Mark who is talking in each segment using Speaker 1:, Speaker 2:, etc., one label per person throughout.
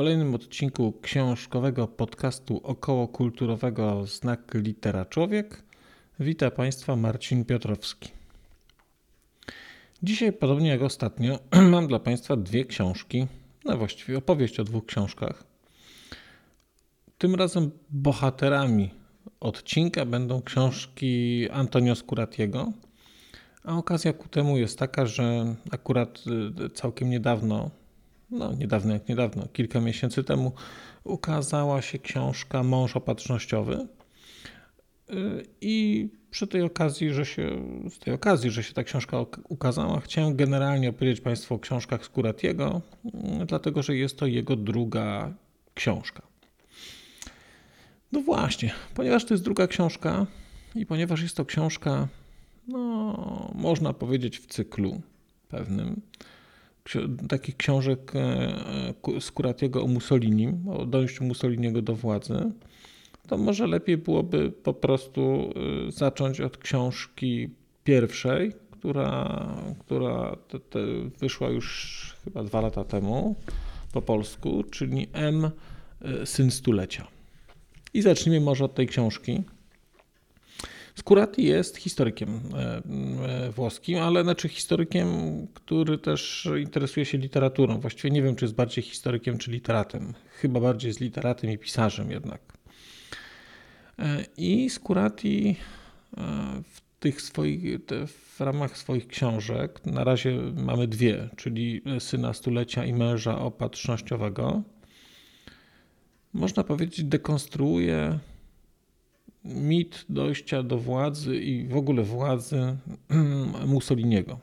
Speaker 1: Kolejnym odcinku książkowego podcastu około kulturowego Znak Litera Człowiek wita Państwa Marcin Piotrowski. Dzisiaj, podobnie jak ostatnio, mam dla Państwa dwie książki, no właściwie opowieść o dwóch książkach. Tym razem bohaterami odcinka będą książki Antonio Scuratiego, a okazja ku temu jest taka, że akurat y, całkiem niedawno, no niedawno jak niedawno, kilka miesięcy temu ukazała się książka Mąż opatrznościowy y, i przy tej okazji, że się, z tej okazji, że się ta książka ukazała, chciałem generalnie opowiedzieć Państwu o książkach Skuratiego, mm, dlatego że jest to jego druga książka. No właśnie, ponieważ to jest druga książka i ponieważ jest to książka, no, można powiedzieć, w cyklu pewnym, takich książek Skuratiego o Mussolini, o dojściu Mussoliniego do władzy, to może lepiej byłoby po prostu y, zacząć od książki pierwszej, która, która te, te wyszła już chyba dwa lata temu po polsku, czyli M. Y, Syn Stulecia. I zacznijmy może od tej książki. Skurati jest historykiem e, e, włoskim, ale znaczy historykiem, który też interesuje się literaturą. Właściwie nie wiem, czy jest bardziej historykiem, czy literatem. Chyba bardziej jest literatem i pisarzem jednak. E, I Skurati w tych swoich, w ramach swoich książek, na razie mamy dwie, czyli Syna Stulecia i Męża Opatrznościowego, można powiedzieć, dekonstruuje mit dojścia do władzy i w ogóle władzy Mussoliniego.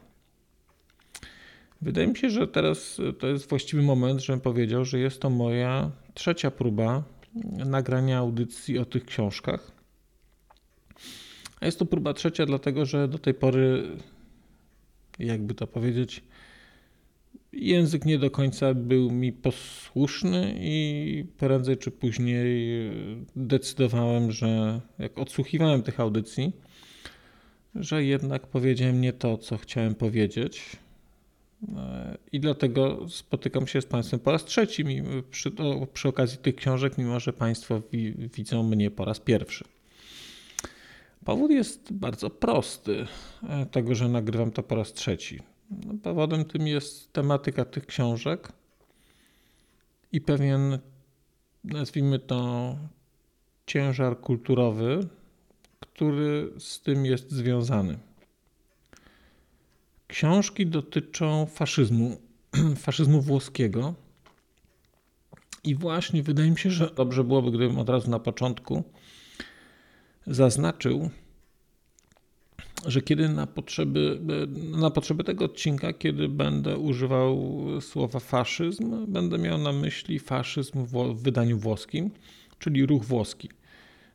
Speaker 1: Wydaje mi się, że teraz to jest właściwy moment, żebym powiedział, że jest to moja trzecia próba nagrania audycji o tych książkach. A jest to próba trzecia, dlatego że do tej pory, jakby to powiedzieć, język nie do końca był mi posłuszny i prędzej czy później decydowałem, że jak odsłuchiwałem tych audycji, że jednak powiedziałem nie to, co chciałem powiedzieć. I dlatego spotykam się z Państwem po raz trzeci przy, przy okazji tych książek, mimo że Państwo wi, widzą mnie po raz pierwszy. Powód jest bardzo prosty e, tego, że nagrywam to po raz trzeci. No, powodem tym jest tematyka tych książek i pewien, nazwijmy to, ciężar kulturowy, który z tym jest związany. Książki dotyczą faszyzmu, faszyzmu włoskiego. I właśnie wydaje mi się, że dobrze byłoby, gdybym od razu na początku zaznaczył, że kiedy na potrzeby, na potrzeby tego odcinka, kiedy będę używał słowa faszyzm, będę miał na myśli faszyzm w wydaniu włoskim, czyli ruch włoski.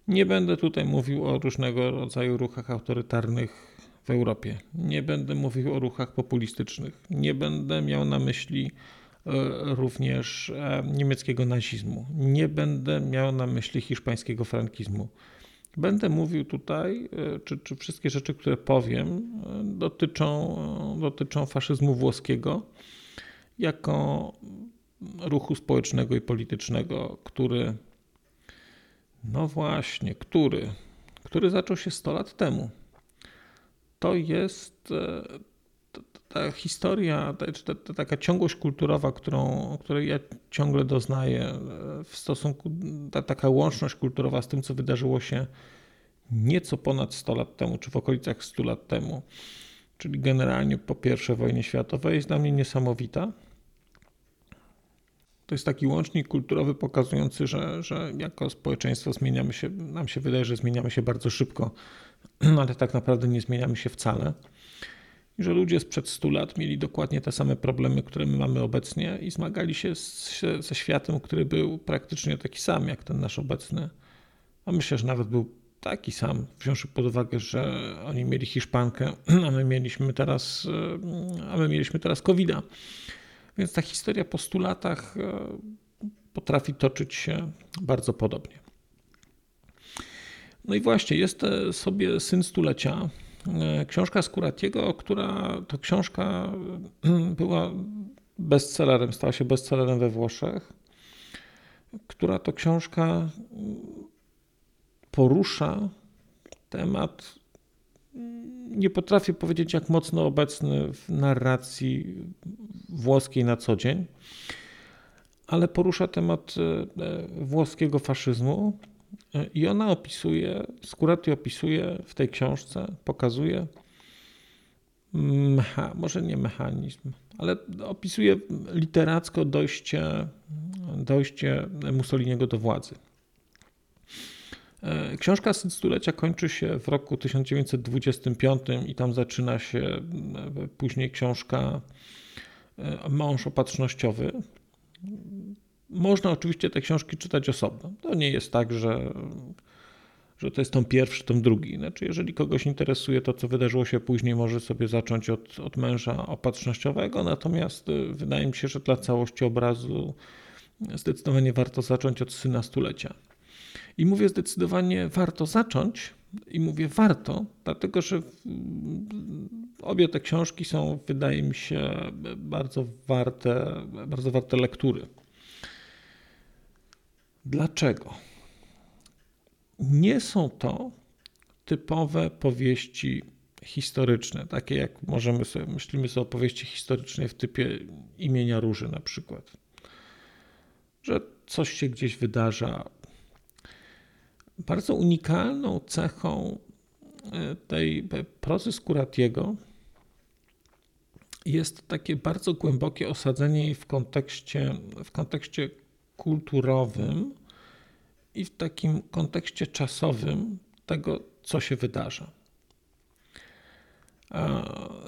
Speaker 1: Nie będę tutaj mówił o różnego rodzaju ruchach autorytarnych w Europie. Nie będę mówił o ruchach populistycznych. Nie będę miał na myśli e, również e, niemieckiego nazizmu. Nie będę miał na myśli hiszpańskiego frankizmu. Będę mówił tutaj, e, czy, czy wszystkie rzeczy, które powiem, e, dotyczą, e, dotyczą faszyzmu włoskiego jako ruchu społecznego i politycznego, który, no właśnie, który, który zaczął się 100 lat temu. To jest ta historia, ta, ta, taka ciągłość kulturowa, którą, której ja ciągle doznaję e, w stosunku, ta, taka łączność kulturowa z tym, co wydarzyło się nieco ponad 100 lat temu, czy w okolicach 100 lat temu, czyli generalnie po I wojnie światowej, jest dla mnie niesamowita. To jest taki łącznik kulturowy pokazujący, że, że jako społeczeństwo zmieniamy się, nam się wydaje, że zmieniamy się bardzo szybko, ale tak naprawdę nie zmieniamy się wcale że ludzie sprzed 100 lat mieli dokładnie te same problemy, które my mamy obecnie i zmagali się z, ze światem, który był praktycznie taki sam jak ten nasz obecny. a myślę, że nawet był taki sam, wziąwszy pod uwagę, że oni mieli Hiszpankę, a my mieliśmy teraz, a my mieliśmy teraz COVID-a. Więc ta historia po 100 latach potrafi toczyć się bardzo podobnie. No i właśnie, jest sobie Syn Stulecia, książka Skuratiego, która to książka była bestsellerem, stała się bestsellerem we Włoszech, która to książka porusza temat, nie potrafię powiedzieć jak mocno obecny w narracji włoskiej na co dzień, ale porusza temat e, włoskiego faszyzmu. e, i ona opisuje, Skurati opisuje w tej książce, pokazuje, mecha, może nie mechanizm, ale opisuje literacko dojście, dojście Mussoliniego do władzy. E, książka Stulecia kończy się w roku 1925 i tam zaczyna się e, później książka e, Mąż opatrznościowy. Można oczywiście te książki czytać osobno. To nie jest tak, że, że to jest tom pierwszy, tom drugi. Znaczy, jeżeli kogoś interesuje to, co wydarzyło się później, może sobie zacząć od, od męża opatrznościowego, natomiast wydaje mi się, że dla całości obrazu zdecydowanie warto zacząć od Syna Stulecia. I mówię zdecydowanie warto zacząć. I mówię warto, dlatego że obie te książki są, wydaje mi się, bardzo warte, bardzo warte lektury. Dlaczego? Nie są to typowe powieści historyczne, takie jak możemy sobie, myślimy sobie o powieści historycznej w typie imienia Róży na przykład. Że coś się gdzieś wydarza, bardzo unikalną cechą e, tej prozy Skuratiego jest takie bardzo głębokie osadzenie jej w kontekście, w kontekście kulturowym i w takim kontekście czasowym tego, co się wydarza.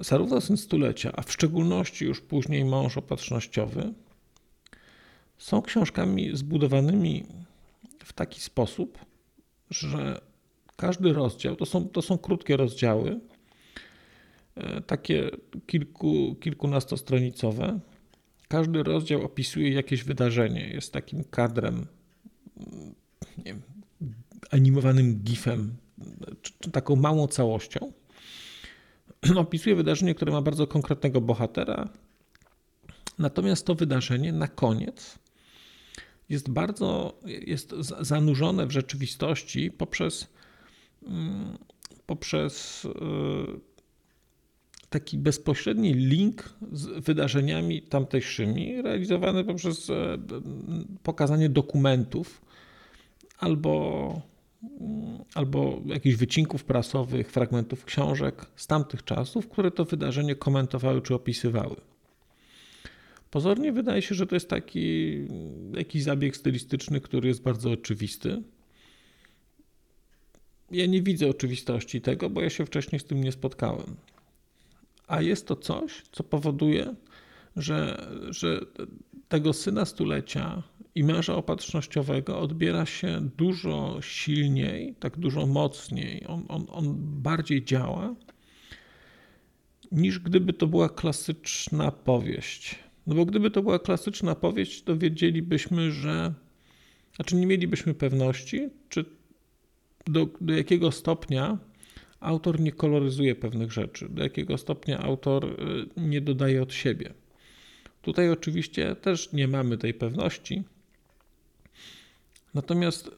Speaker 1: Zarówno Syn Stulecia, a w szczególności już później Mąż Opatrznościowy są książkami zbudowanymi w taki sposób, że każdy rozdział, to są, to są krótkie rozdziały, e, takie kilku, kilkunastostronicowe. Każdy rozdział opisuje jakieś wydarzenie, jest takim kadrem, nie wiem, animowanym gifem, czy, taką małą całością. Opisuje wydarzenie, które ma bardzo konkretnego bohatera, natomiast to wydarzenie na koniec jest bardzo jest zanurzone w rzeczywistości poprzez, mm, poprzez e, taki bezpośredni link z wydarzeniami tamtejszymi, realizowany poprzez e, pokazanie dokumentów albo, mm, albo jakichś wycinków prasowych, fragmentów książek z tamtych czasów, które to wydarzenie komentowały czy opisywały. Pozornie wydaje się, że to jest taki jakiś zabieg stylistyczny, który jest bardzo oczywisty. Ja nie widzę oczywistości tego, bo ja się wcześniej z tym nie spotkałem. A jest to coś, co powoduje, że, że tego syna stulecia i męża opatrznościowego odbiera się dużo silniej, tak dużo mocniej. On, on, on bardziej działa, niż gdyby to była klasyczna powieść. No bo gdyby to była klasyczna powieść, to wiedzielibyśmy, że. Znaczy, nie mielibyśmy pewności, czy do, do jakiego stopnia autor nie koloryzuje pewnych rzeczy, do jakiego stopnia autor y, nie dodaje od siebie. Tutaj oczywiście też nie mamy tej pewności. Natomiast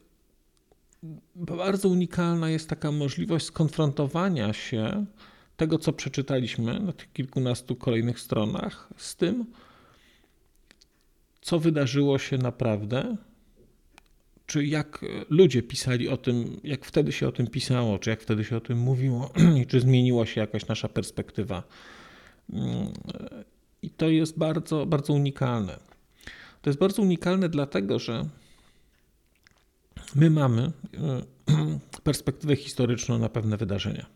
Speaker 1: bardzo unikalna jest taka możliwość skonfrontowania się tego, co przeczytaliśmy na tych kilkunastu kolejnych stronach, z tym, co wydarzyło się naprawdę, czy jak ludzie pisali o tym, jak wtedy się o tym pisało, czy jak wtedy się o tym mówiło, i czy zmieniła się jakaś nasza perspektywa. Mm, I to jest bardzo, bardzo unikalne. To jest bardzo unikalne, dlatego że my mamy perspektywę historyczną na pewne wydarzenia.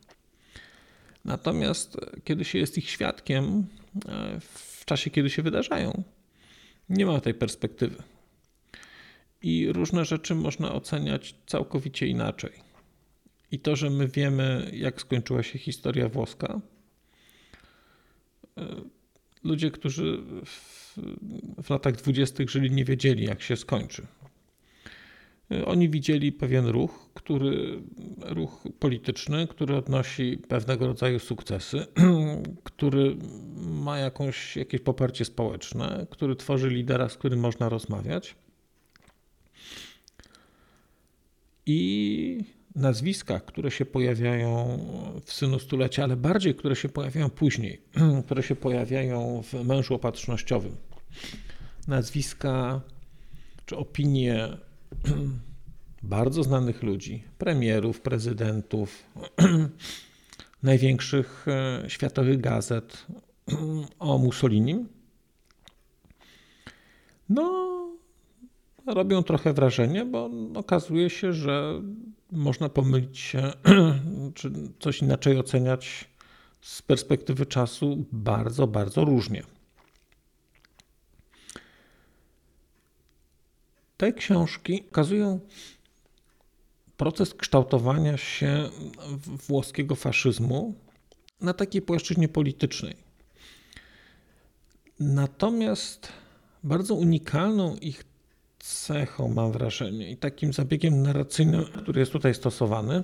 Speaker 1: Natomiast kiedy się jest ich świadkiem, e, w czasie, kiedy się wydarzają, nie ma tej perspektywy. I różne rzeczy można oceniać całkowicie inaczej. I to, że my wiemy, jak skończyła się historia włoska, e, ludzie, którzy w, w latach dwudziestych żyli, nie wiedzieli, jak się skończy. E, oni widzieli pewien ruch, który, ruch polityczny, który odnosi pewnego rodzaju sukcesy, który ma jakąś, jakieś poparcie społeczne, który tworzy lidera, z którym można rozmawiać. I nazwiska, które się pojawiają w Synu Stulecia, ale bardziej, które się pojawiają później, które się pojawiają w Mężu Opatrznościowym. Nazwiska czy opinie bardzo znanych ludzi, premierów, prezydentów, największych e, światowych gazet o Mussolinim. No, robią trochę wrażenie, bo okazuje się, że można pomylić się, czy coś inaczej oceniać z perspektywy czasu bardzo, bardzo różnie. Te książki pokazują proces kształtowania się włoskiego faszyzmu na takiej płaszczyźnie politycznej. Natomiast bardzo unikalną ich cechą, mam wrażenie, i takim zabiegiem narracyjnym, który jest tutaj stosowany,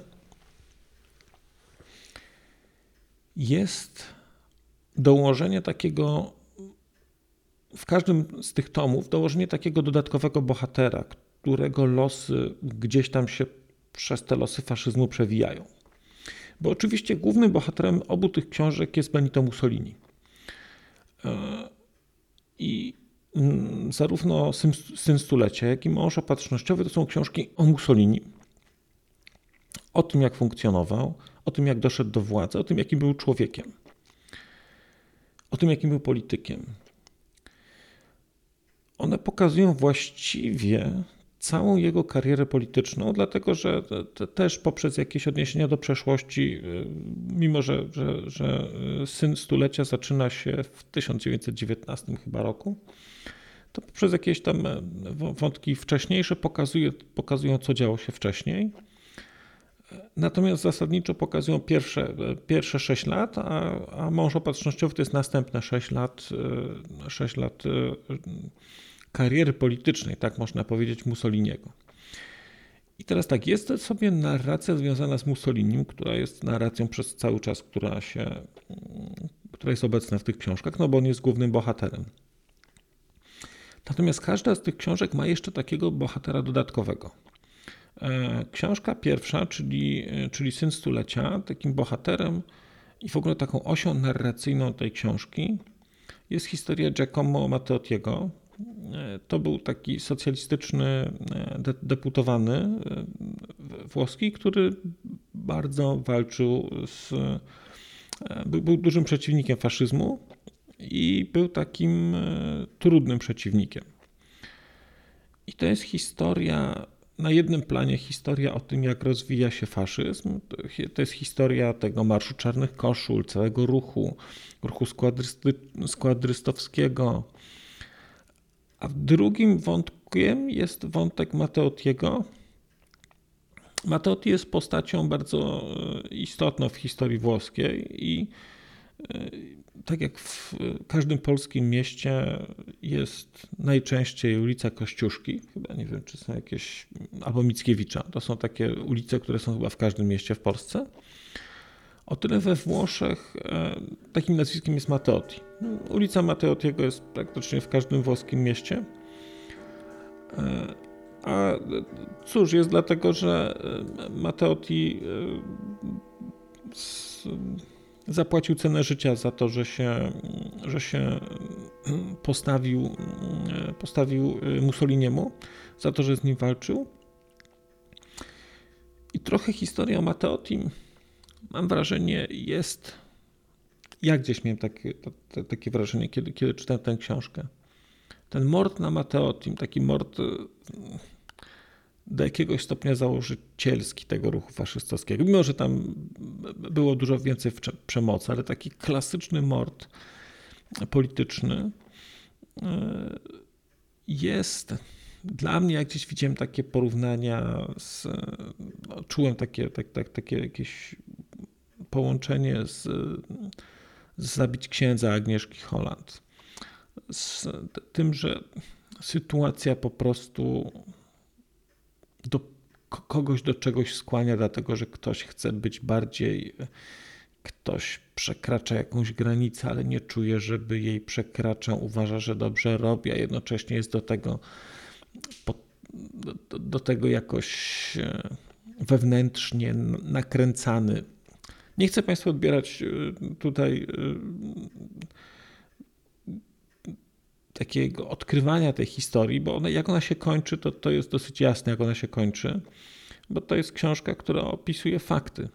Speaker 1: jest dołożenie takiego, w każdym z tych tomów, dołożenie takiego dodatkowego bohatera, którego losy gdzieś tam się przez te losy faszyzmu przewijają. Bo oczywiście głównym bohaterem obu tych książek jest Benito Mussolini. E, I zarówno Syn, Stulecia, jak i Mąż Opatrznościowy to są książki o Mussolini. O tym, jak funkcjonował, o tym, jak doszedł do władzy, o tym, jakim był człowiekiem, o tym, jakim był politykiem. One pokazują właściwie całą jego karierę polityczną, dlatego że też poprzez jakieś odniesienia do przeszłości, y, mimo że, że, że syn stulecia zaczyna się w 1919 chyba roku, to poprzez jakieś tam e, wątki wcześniejsze pokazuje, pokazują, co działo się wcześniej. Natomiast zasadniczo pokazują pierwsze, e, pierwsze 6 lat, a, a mąż opatrznościowy to jest następne 6 lat, 6 e, lat kariery politycznej, tak można powiedzieć, Mussoliniego. I teraz tak, jest sobie narracja związana z Mussolinim, która jest narracją przez cały czas, która się, która jest obecna w tych książkach, no bo on jest głównym bohaterem. Natomiast każda z tych książek ma jeszcze takiego bohatera dodatkowego. E, książka pierwsza, czyli, czyli Syn Stulecia, takim bohaterem i w ogóle taką osią narracyjną tej książki jest historia Giacomo Matteottiego, to był taki socjalistyczny e, deputowany e, włoski, który bardzo walczył z. E, był, był dużym przeciwnikiem faszyzmu i był takim trudnym przeciwnikiem. I to jest historia, na jednym planie historia o tym, jak rozwija się faszyzm. To jest historia tego Marszu Czarnych Koszul, całego ruchu, ruchu składrysty, składrystowskiego, a drugim wątkiem jest wątek Mateotiego. Mateotti jest postacią bardzo e, istotną w historii włoskiej i e, tak jak w każdym polskim mieście jest najczęściej ulica Kościuszki, chyba nie wiem, czy są jakieś, albo Mickiewicza. To są takie ulice, które są chyba w każdym mieście w Polsce. O tyle we Włoszech e, takim nazwiskiem jest Matteotti. Ulica Matteottiego jest praktycznie w każdym włoskim mieście. E, a cóż, jest dlatego, że e, Matteotti zapłacił cenę życia za to, że się, że się postawił, postawił Mussoliniemu, za to, że z nim walczył. I trochę historia o Matteottim mam wrażenie, jest. Ja gdzieś miałem takie, takie wrażenie, kiedy, kiedy czytałem tę książkę. Ten mord na Mateotim, taki mord do jakiegoś stopnia założycielski tego ruchu faszystowskiego. Mimo, że tam było dużo więcej przemocy, ale taki klasyczny mord polityczny e, jest dla mnie, jak gdzieś widziałem takie porównania, z, no, czułem takie, tak, tak, takie jakieś połączenie z, z Zabić Księdza Agnieszki Holland. Z tym, że sytuacja po prostu do kogoś do czegoś skłania, dlatego że ktoś chce być bardziej, ktoś przekracza jakąś granicę, ale nie czuje, żeby jej przekraczał, uważa, że dobrze robi, a jednocześnie jest do tego, do, tego jakoś e, wewnętrznie nakręcany. Nie chcę Państwu odbierać e, tutaj e, takiego odkrywania tej historii, bo ona, jak ona się kończy, to, to jest dosyć jasne, jak ona się kończy, bo to jest książka, która opisuje fakty.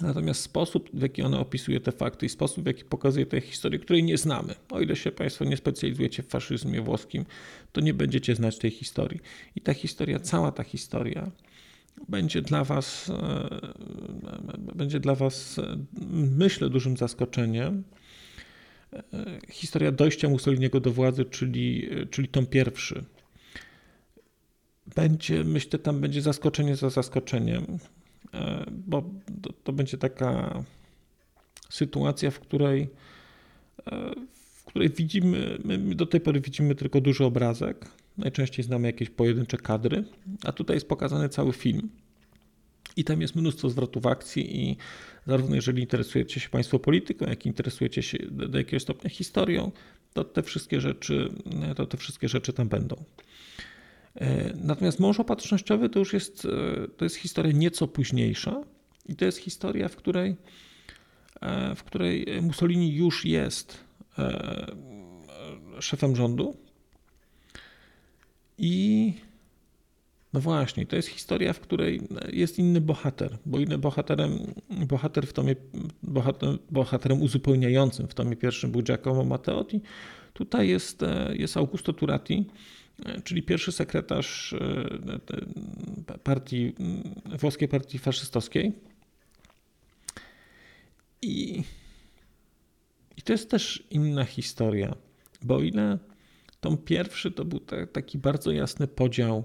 Speaker 1: Natomiast sposób, w jaki ona opisuje te fakty i sposób, w jaki pokazuje tę historię, której nie znamy, o ile się Państwo nie specjalizujecie w faszyzmie włoskim, to nie będziecie znać tej historii. I ta historia, cała ta historia będzie dla Was, e, będzie dla Was, e, myślę, dużym zaskoczeniem. Historia dojścia Mussoliniego do władzy, czyli, czyli tom pierwszy. Będzie, myślę, tam będzie zaskoczenie za zaskoczeniem E, bo to, to będzie taka sytuacja, w której, e, w której widzimy, my do tej pory widzimy tylko duży obrazek, najczęściej znamy jakieś pojedyncze kadry, a tutaj jest pokazany cały film. I tam jest mnóstwo zwrotów akcji i zarówno jeżeli interesujecie się Państwo polityką, jak i interesujecie się do jakiegoś stopnia historią, to te wszystkie rzeczy, to te wszystkie rzeczy tam będą. E, natomiast mąż opatrznościowy to już jest, e, to jest historia nieco późniejsza i to jest historia, w której, e, w której Mussolini już jest szefem rządu i no właśnie, to jest historia, w której jest inny bohater, bo inny bohaterem, bohater w tomie, bohater, bohaterem uzupełniającym w tomie pierwszym był Giacomo Matteotti. Tutaj jest, jest Augusto Turati, czyli pierwszy sekretarz e, partii, włoskiej partii faszystowskiej. I, I to jest też inna historia, bo o ile tom pierwszy to był taki bardzo jasny podział,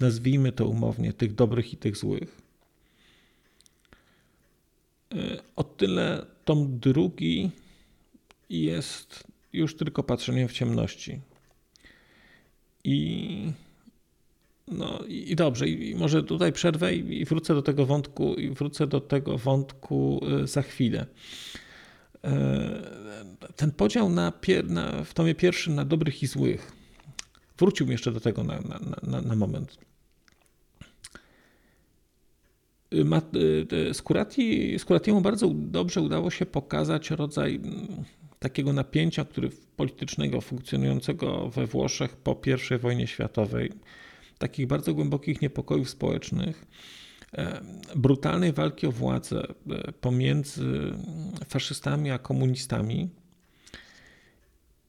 Speaker 1: nazwijmy to umownie, tych dobrych i tych złych. E, o tyle tom drugi jest już tylko patrzeniem w ciemności. I, no, i dobrze, i może tutaj przerwę i wrócę do tego wątku, i wrócę do tego wątku y, za chwilę. E, ten podział na, na, w tomie pierwszym na dobrych i złych. Wróciłbym jeszcze do tego na, na, na, na moment. Skurati, y, Skuratiemu bardzo dobrze udało się pokazać rodzaj mm, takiego napięcia, który politycznego funkcjonującego we Włoszech po I wojnie światowej, takich bardzo głębokich niepokojów społecznych, e, brutalnej walki o władzę e, pomiędzy faszystami a komunistami.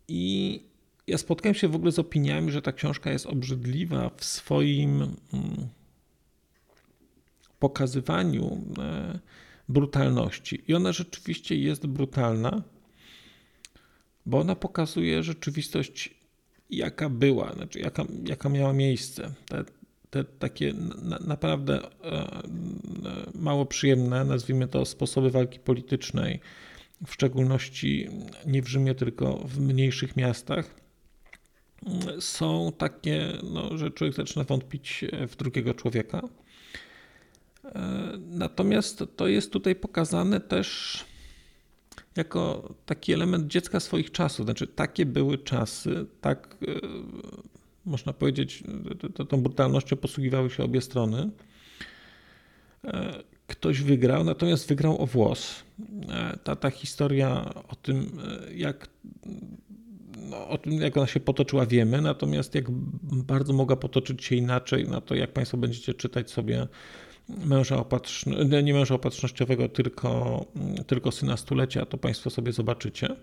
Speaker 1: I ja spotkałem się w ogóle z opiniami, że ta książka jest obrzydliwa w swoim mm, pokazywaniu e, brutalności. I ona rzeczywiście jest brutalna bo ona pokazuje rzeczywistość, jaka była, znaczy jaka, jaka miała miejsce. Te, te takie na, naprawdę e, e, mało przyjemne, nazwijmy to, sposoby walki politycznej, w szczególności nie w Rzymie, tylko w mniejszych miastach, są takie, no, że człowiek zaczyna wątpić w drugiego człowieka. E, natomiast to jest tutaj pokazane też jako taki element dziecka swoich czasów. Znaczy, takie były czasy, tak e, można powiedzieć, tą brutalnością posługiwały się obie strony. E, ktoś wygrał, natomiast wygrał o włos. Ta, ta historia o tym, jak, no, o tym, jak ona się potoczyła, wiemy, natomiast jak bardzo mogła potoczyć się inaczej, no to jak Państwo będziecie czytać sobie męża opatrzno, nie męża opatrznościowego, tylko, tylko syna stulecia, to Państwo sobie zobaczycie.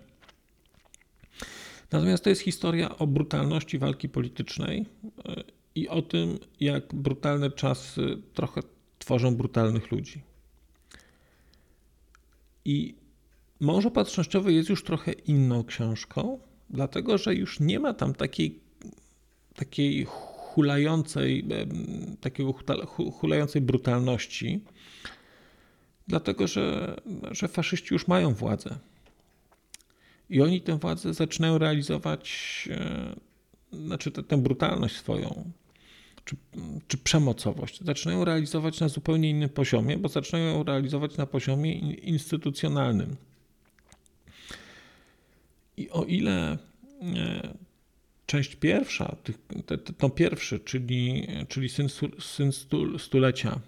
Speaker 1: Natomiast to jest historia o brutalności walki politycznej e, i o tym, jak brutalne czasy trochę tworzą brutalnych ludzi. I Mąż opatrznościowy jest już trochę inną książką, dlatego że już nie ma tam takiej takiej hulającej, takiego hulającej brutalności, dlatego że, że faszyści już mają władzę. I oni tę władzę zaczynają realizować, e, znaczy tę, brutalność swoją, czy, czy przemocowość, zaczynają realizować na zupełnie innym poziomie, bo zaczynają ją realizować na poziomie instytucjonalnym. I o ile e, część pierwsza, to pierwszy, czyli, czyli syn, syn stulecia,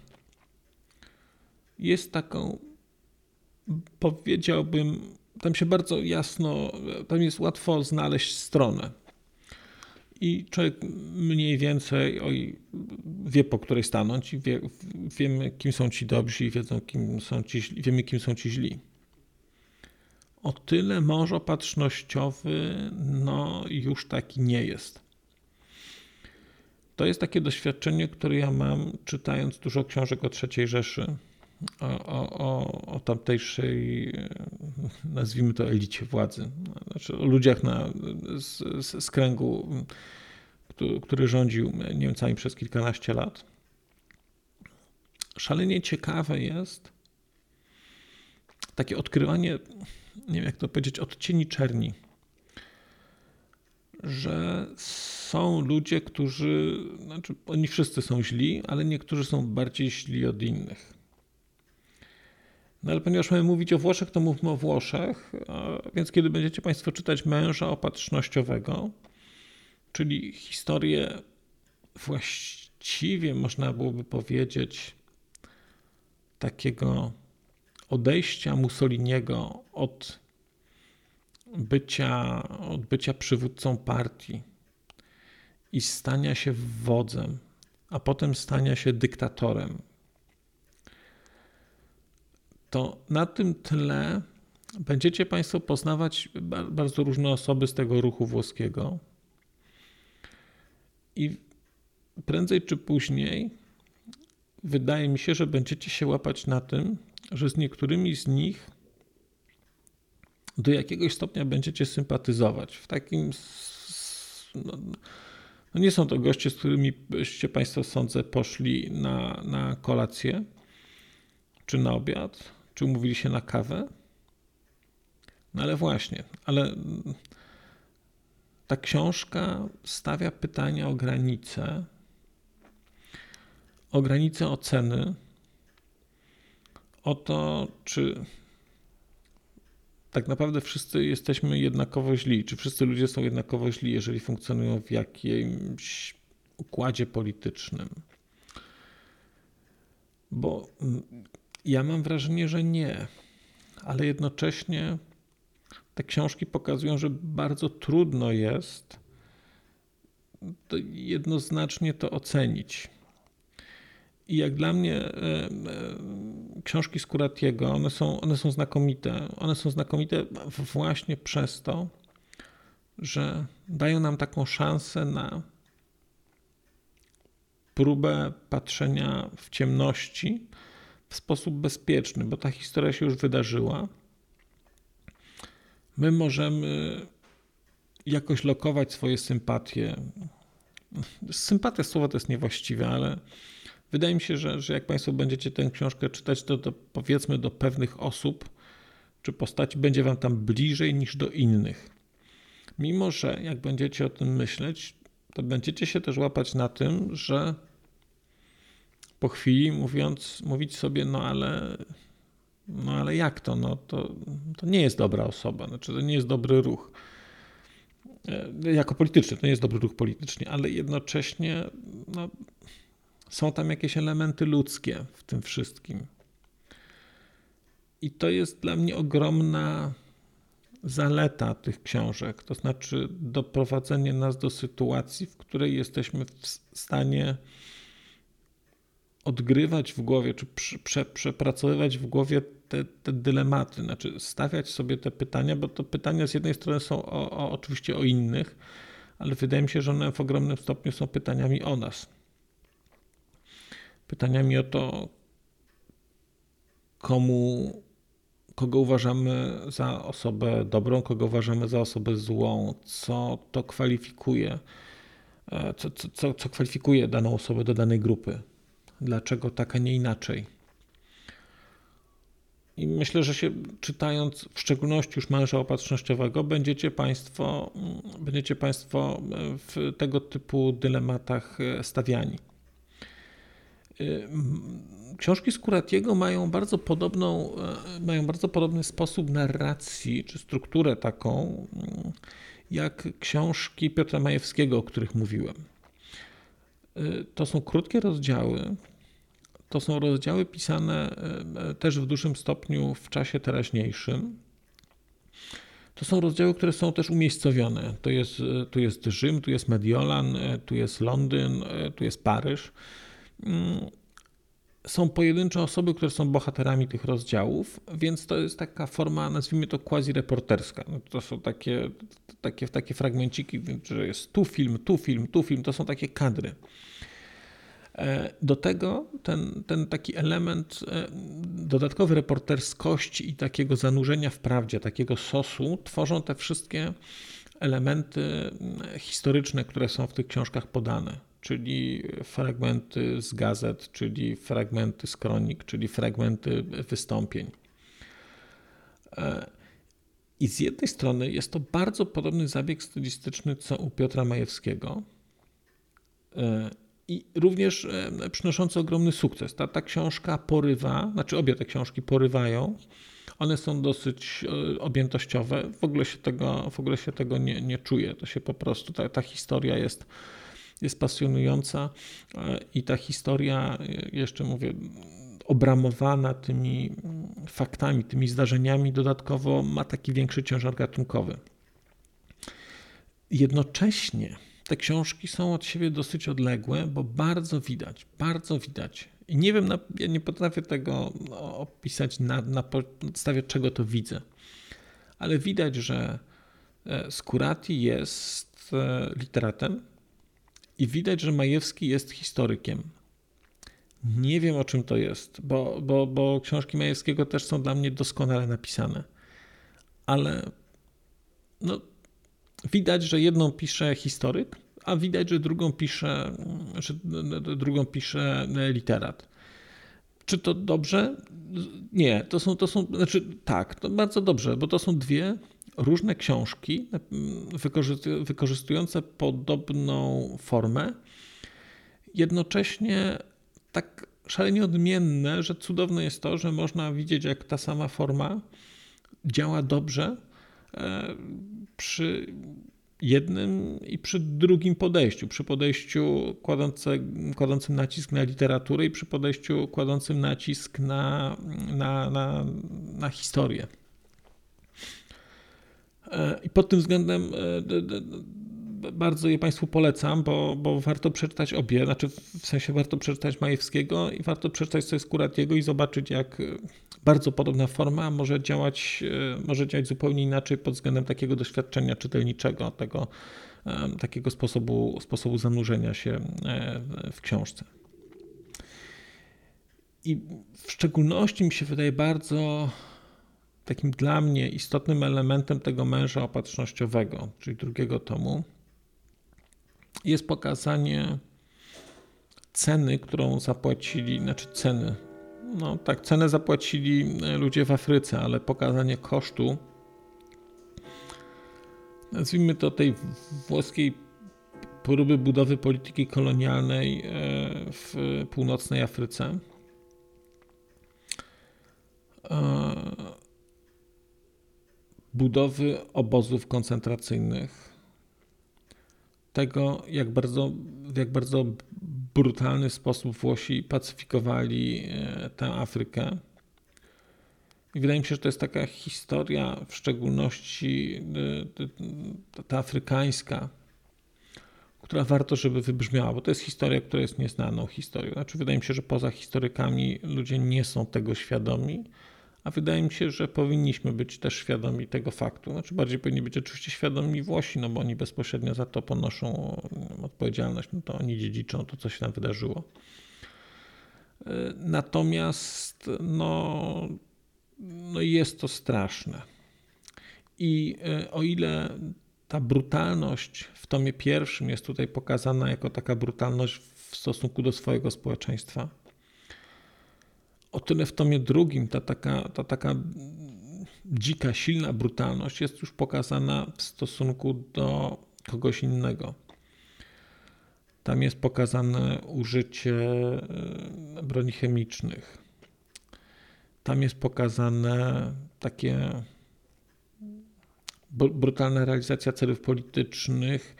Speaker 1: jest taką, powiedziałbym, tam się bardzo jasno, tam jest łatwo znaleźć stronę. I człowiek mniej więcej oj, wie, po której stanąć, i wie, wiemy, kim są ci dobrzy, i wiedzą, kim są ci, wiemy, kim są ci źli o tyle mąż opatrznościowy no, już taki nie jest. To jest takie doświadczenie, które ja mam czytając dużo książek o III Rzeszy, o, o, o tamtejszej, nazwijmy to elicie władzy, znaczy o ludziach na, z, z, z kręgu, który, który rządził Niemcami przez kilkanaście lat. Szalenie ciekawe jest takie odkrywanie nie wiem jak to powiedzieć, odcieni czerni. Że są ludzie, którzy, znaczy oni wszyscy są źli, ale niektórzy są bardziej źli od innych. No ale ponieważ mamy mówić o Włoszech, to mówmy o Włoszech, więc kiedy będziecie Państwo czytać męża opatrznościowego, czyli historię właściwie można byłoby powiedzieć takiego odejścia Mussoliniego od bycia, od bycia przywódcą partii i stania się wodzem, a potem stania się dyktatorem, to na tym tle będziecie Państwo poznawać bardzo różne osoby z tego ruchu włoskiego. I prędzej czy później wydaje mi się, że będziecie się łapać na tym, że z niektórymi z nich do jakiegoś stopnia będziecie sympatyzować. W takim. No, no nie są to goście, z którymi byście Państwo, sądzę, poszli na, na kolację, czy na obiad, czy umówili się na kawę. No ale właśnie, ale ta książka stawia pytania o granice, o granice oceny o to, czy tak naprawdę wszyscy jesteśmy jednakowo źli, czy wszyscy ludzie są jednakowo źli, jeżeli funkcjonują w jakimś układzie politycznym. Bo mm, ja mam wrażenie, że nie, ale jednocześnie te książki pokazują, że bardzo trudno jest jednoznacznie to ocenić. I jak dla mnie książki Skuratiego, one są, one są znakomite. One są znakomite właśnie przez to, że dają nam taką szansę na próbę patrzenia w ciemności w sposób bezpieczny, bo ta historia się już wydarzyła. My możemy jakoś lokować swoje sympatie. Sympatia słowa to jest niewłaściwe, ale Wydaje mi się, że, że jak Państwo będziecie tę książkę czytać, to, to powiedzmy do pewnych osób czy postaci będzie Wam tam bliżej niż do innych. Mimo, że jak będziecie o tym myśleć, to będziecie się też łapać na tym, że po chwili mówiąc, mówić sobie, no ale, no ale jak to? No to, to nie jest dobra osoba, znaczy to nie jest dobry ruch. E, jako polityczny, to nie jest dobry ruch politycznie, ale jednocześnie no, są tam jakieś elementy ludzkie w tym wszystkim. I to jest dla mnie ogromna zaleta tych książek, to znaczy doprowadzenie nas do sytuacji, w której jesteśmy w stanie odgrywać w głowie, czy prze, przepracowywać w głowie te, te, dylematy, znaczy stawiać sobie te pytania, bo to pytania z jednej strony są o, o, oczywiście o innych, ale wydaje mi się, że one w ogromnym stopniu są pytaniami o nas pytaniami o to, komu, kogo uważamy za osobę dobrą, kogo uważamy za osobę złą, co to kwalifikuje. co, co, co kwalifikuje daną osobę do danej grupy. Dlaczego tak, a nie inaczej? I myślę, że się czytając, w szczególności już męża opatrznościowego, będziecie Państwo, będziecie państwo w tego typu dylematach stawiani. Książki Skuratiego mają bardzo podobną, mają bardzo podobny sposób narracji, czy strukturę taką, jak książki Piotra Majewskiego, o których mówiłem. To są krótkie rozdziały, to są rozdziały pisane e, też w dużym stopniu w czasie teraźniejszym. To są rozdziały, które są też umiejscowione. To jest, e, tu jest Rzym, tu jest Mediolan, e, tu jest Londyn, tu jest Paryż. Mm, są pojedyncze osoby, które są bohaterami tych rozdziałów, więc to jest taka forma, nazwijmy to quasi-reporterska. No to są takie, takie, takie fragmenciki, że jest tu film, tu film, tu film, to są takie kadry. E, do tego ten, ten taki element e, dodatkowy reporterskości i takiego zanurzenia w prawdzie, takiego sosu, tworzą te wszystkie elementy historyczne, które są w tych książkach podane, czyli fragmenty z gazet, czyli fragmenty z kronik, czyli fragmenty wystąpień. E, I z jednej strony jest to bardzo podobny zabieg stylistyczny co u Piotra Majewskiego i również e, przynoszący ogromny sukces. Ta, ta książka porywa, znaczy obie te książki porywają. One są dosyć e, objętościowe. W ogóle się tego, w ogóle się tego nie, nie czuje. To się po prostu, ta, ta historia jest, jest pasjonująca e, i ta historia, jeszcze mówię, obramowana tymi faktami, tymi zdarzeniami, dodatkowo ma taki większy ciężar gatunkowy. Jednocześnie te książki są od siebie dosyć odległe, bo bardzo widać, bardzo widać. I nie wiem, ja nie potrafię tego opisać na, na podstawie czego to widzę, ale widać, że e, Skurati jest e, literatem i widać, że Majewski jest historykiem. Nie wiem o czym to jest, bo, bo, bo książki Majewskiego też są dla mnie doskonale napisane, ale no, widać, że jedną pisze historyk, a widać, że drugą pisze, że drugą pisze literat. Czy to dobrze? Nie, to są, to są, znaczy tak, to bardzo dobrze, bo to są dwie różne książki wykorzystujące podobną formę, jednocześnie tak szalenie odmienne, że cudowne jest to, że można widzieć, jak ta sama forma działa dobrze e, przy jednym i przy drugim podejściu. Przy podejściu kładące, kładącym nacisk na literaturę i przy podejściu kładącym nacisk na, na, na, na historię. E, I pod tym względem e, bardzo je Państwu polecam, bo, bo warto przeczytać obie, znaczy w sensie warto przeczytać Majewskiego i warto przeczytać sobie Skuratiego i zobaczyć, jak bardzo podobna forma może działać, e, może działać zupełnie inaczej pod względem takiego doświadczenia czytelniczego, tego e, takiego sposobu, sposobu zanurzenia się e, w książce. I w szczególności mi się wydaje bardzo takim dla mnie istotnym elementem tego męża opatrznościowego, czyli drugiego tomu, jest pokazanie ceny, którą zapłacili, znaczy ceny, no tak, cenę zapłacili e, ludzie w Afryce, ale pokazanie kosztu, nazwijmy to tej włoskiej próby budowy polityki kolonialnej e, w północnej Afryce. Budowy obozów koncentracyjnych. Tego, jak bardzo, jak bardzo brutalny sposób Włosi pacyfikowali e, tę Afrykę. I wydaje mi się, że to jest taka historia, w szczególności e, ta afrykańska, która warto, żeby wybrzmiała, bo to jest historia, która jest nieznaną historią. Znaczy, wydaje mi się, że poza historykami ludzie nie są tego świadomi a wydaje mi się, że powinniśmy być też świadomi tego faktu. Znaczy bardziej powinni być oczywiście świadomi Włosi, no bo oni bezpośrednio za to ponoszą odpowiedzialność, no to oni dziedziczą to, co się tam wydarzyło. Natomiast no, no jest to straszne. I e, o ile ta brutalność w tomie pierwszym jest tutaj pokazana jako taka brutalność w stosunku do swojego społeczeństwa. O tyle w tomie drugim ta taka, ta taka dzika, silna brutalność jest już pokazana w stosunku do kogoś innego. Tam jest pokazane użycie e, broni chemicznych. Tam jest pokazane takie brutalna realizacja celów politycznych,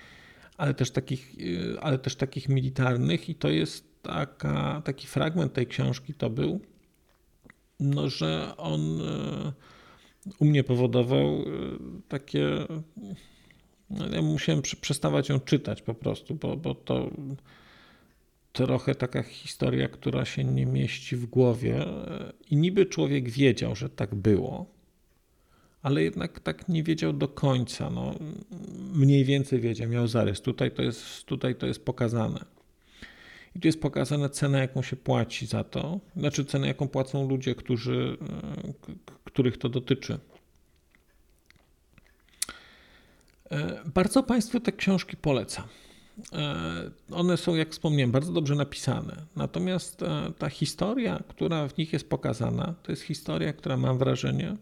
Speaker 1: ale też takich, e, ale też takich militarnych, i to jest taka, taki fragment tej książki to był, no, że on e, u mnie powodował takie no, ja musiałem przestawać ją czytać po prostu, bo, bo to trochę taka historia, która się nie mieści w głowie. I niby człowiek wiedział, że tak było, ale jednak tak nie wiedział do końca. No, mniej więcej wiedział, miał zarys. Tutaj to jest, tutaj to jest pokazane. I tu jest pokazana cena, jaką się płaci za to, znaczy cenę, jaką płacą ludzie, którzy, których to dotyczy. E, bardzo Państwu te książki polecam. E, one są, jak wspomniałem, bardzo dobrze napisane. Natomiast e, ta historia, która w nich jest pokazana, to jest historia, która mam wrażenie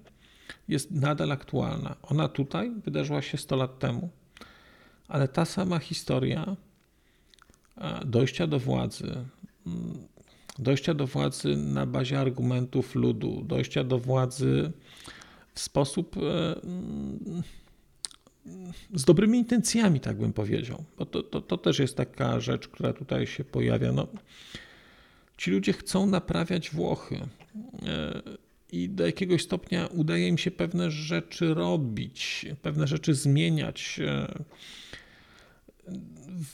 Speaker 1: jest nadal aktualna. Ona tutaj wydarzyła się 100 lat temu, ale ta sama historia dojścia do władzy, mm, dojścia do władzy na bazie argumentów ludu, dojścia do władzy w sposób mm, z dobrymi intencjami, tak bym powiedział. Bo to, to, to też jest taka rzecz, która tutaj się pojawia. No, ci ludzie chcą naprawiać Włochy e, i do jakiegoś stopnia udaje im się pewne rzeczy robić, pewne rzeczy zmieniać.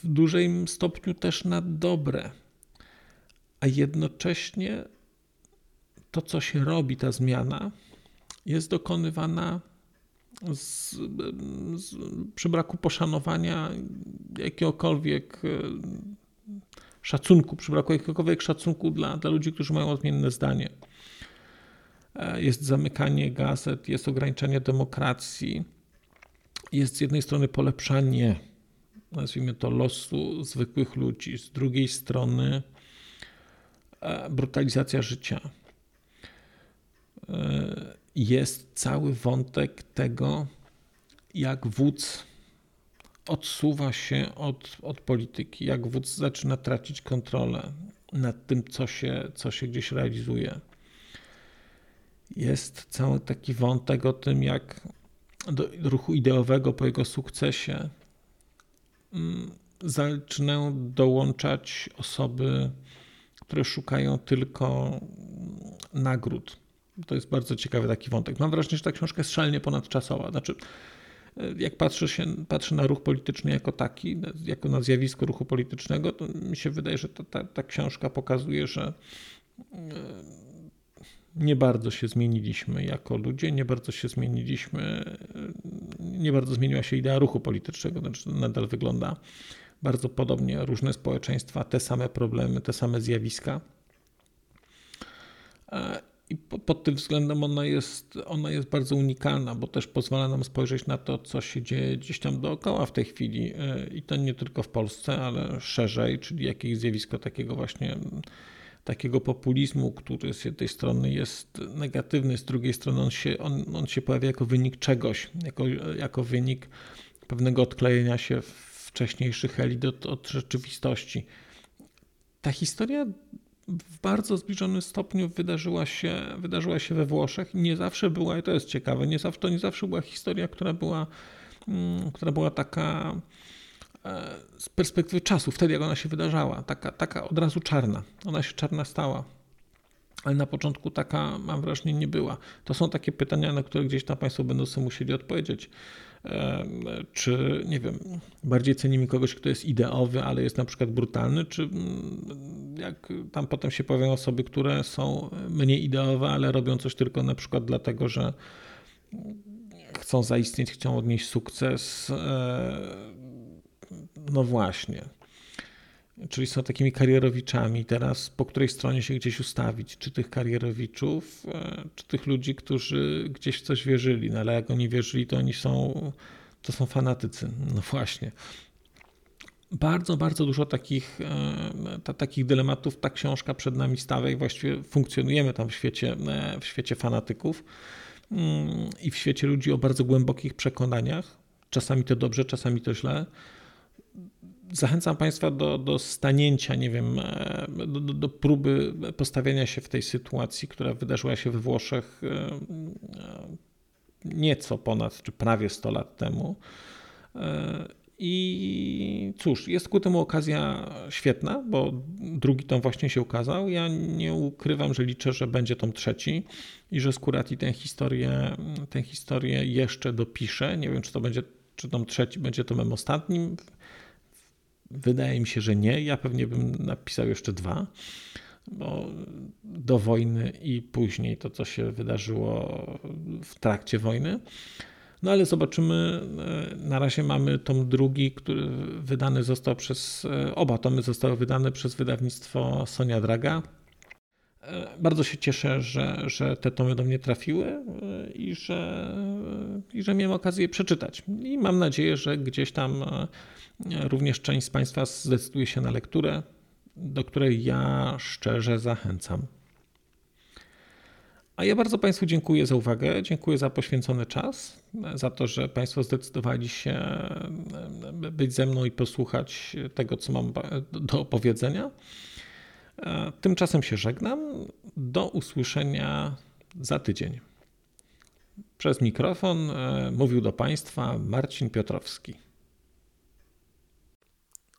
Speaker 1: W dużym stopniu też na dobre, a jednocześnie to, co się robi, ta zmiana, jest dokonywana z, z, przy braku poszanowania jakiegokolwiek e, szacunku, przy braku jakiegokolwiek szacunku dla, dla ludzi, którzy mają odmienne zdanie. E, jest zamykanie gazet, jest ograniczanie demokracji, jest z jednej strony polepszanie, nazwijmy to, losu zwykłych ludzi, z drugiej strony e, brutalizacja życia jest cały wątek tego, jak wódz odsuwa się od, od polityki, jak wódz zaczyna tracić kontrolę nad tym, co się, co się gdzieś realizuje. Jest cały taki wątek o tym, jak do ruchu ideowego po jego sukcesie mm, zaczynają dołączać osoby, które szukają tylko nagród to jest bardzo ciekawy taki wątek. Mam wrażenie, że ta książka jest szalenie ponadczasowa. Znaczy, e, jak patrzy, się, patrzy na ruch polityczny jako taki, jako na zjawisko ruchu politycznego, to mi się wydaje, że ta, ta, ta książka pokazuje, że e, nie bardzo się zmieniliśmy jako ludzie, nie bardzo się zmieniliśmy, e, nie bardzo zmieniła się idea ruchu politycznego, znaczy nadal wygląda bardzo podobnie, różne społeczeństwa, te same problemy, te same zjawiska. I pod tym względem ona jest, ona jest bardzo unikalna, bo też pozwala nam spojrzeć na to, co się dzieje gdzieś tam dookoła w tej chwili. E, I to nie tylko w Polsce, ale szerzej, czyli jakieś zjawisko takiego właśnie takiego populizmu, który z jednej strony jest negatywny, z drugiej strony on się, on, on się pojawia jako wynik czegoś, jako, jako wynik pewnego odklejenia się wcześniejszych elit od, od rzeczywistości. Ta historia w bardzo zbliżonym stopniu wydarzyła się, wydarzyła się we Włoszech. Nie zawsze była, i to jest ciekawe, nie zawsze, to nie zawsze była historia, która była, mm, która była taka z perspektywy czasu, wtedy jak ona się wydarzała, taka, taka od razu czarna. Ona się czarna stała. Ale na początku taka, mam wrażenie, nie była. To są takie pytania, na które gdzieś tam Państwo będą sobie musieli odpowiedzieć czy nie wiem, bardziej cenimy kogoś, kto jest ideowy, ale jest na przykład brutalny, czy mm, jak tam potem się pojawiają osoby, które są mniej ideowe, ale robią coś tylko na przykład dlatego, że chcą zaistnieć, chcą odnieść sukces. No właśnie. Czyli są takimi karierowiczami. Teraz po której stronie się gdzieś ustawić? Czy tych karierowiczów, e, czy tych ludzi, którzy gdzieś w coś wierzyli? No ale jak oni wierzyli, to oni są to są fanatycy. No właśnie. Bardzo, bardzo dużo takich, e, takich dylematów ta książka przed nami stawia i właściwie funkcjonujemy tam w świecie, e, w świecie fanatyków mm, i w świecie ludzi o bardzo głębokich przekonaniach. Czasami to dobrze, czasami to źle zachęcam Państwa do, do stanięcia, nie wiem, e, do, do, próby postawienia się w tej sytuacji, która wydarzyła się we Włoszech e, e, nieco ponad, czy prawie 100 lat temu. I cóż, jest ku temu okazja świetna, bo drugi tom właśnie się ukazał. Ja nie ukrywam, że liczę, że będzie tom trzeci i że Skurati tę historię, tę historię jeszcze dopisze. Nie wiem, czy to będzie, czy tom trzeci będzie tomem ostatnim. Wydaje mi się, że nie. Ja pewnie bym napisał jeszcze dwa, bo do wojny i później to, co się wydarzyło w trakcie wojny. No ale zobaczymy. Na razie mamy tom drugi, który wydany został przez. Oba tomy zostały wydane przez wydawnictwo Sonia Draga. Bardzo się cieszę, że, że te tomy do mnie trafiły i że, i że miałem okazję je przeczytać. I mam nadzieję, że gdzieś tam Również część z Państwa zdecyduje się na lekturę, do której ja szczerze zachęcam. A ja bardzo Państwu dziękuję za uwagę, dziękuję za poświęcony czas, za to, że Państwo zdecydowali się być ze mną i posłuchać tego, co mam do opowiedzenia. Tymczasem się żegnam. Do usłyszenia za tydzień. Przez mikrofon e, mówił do Państwa Marcin Piotrowski.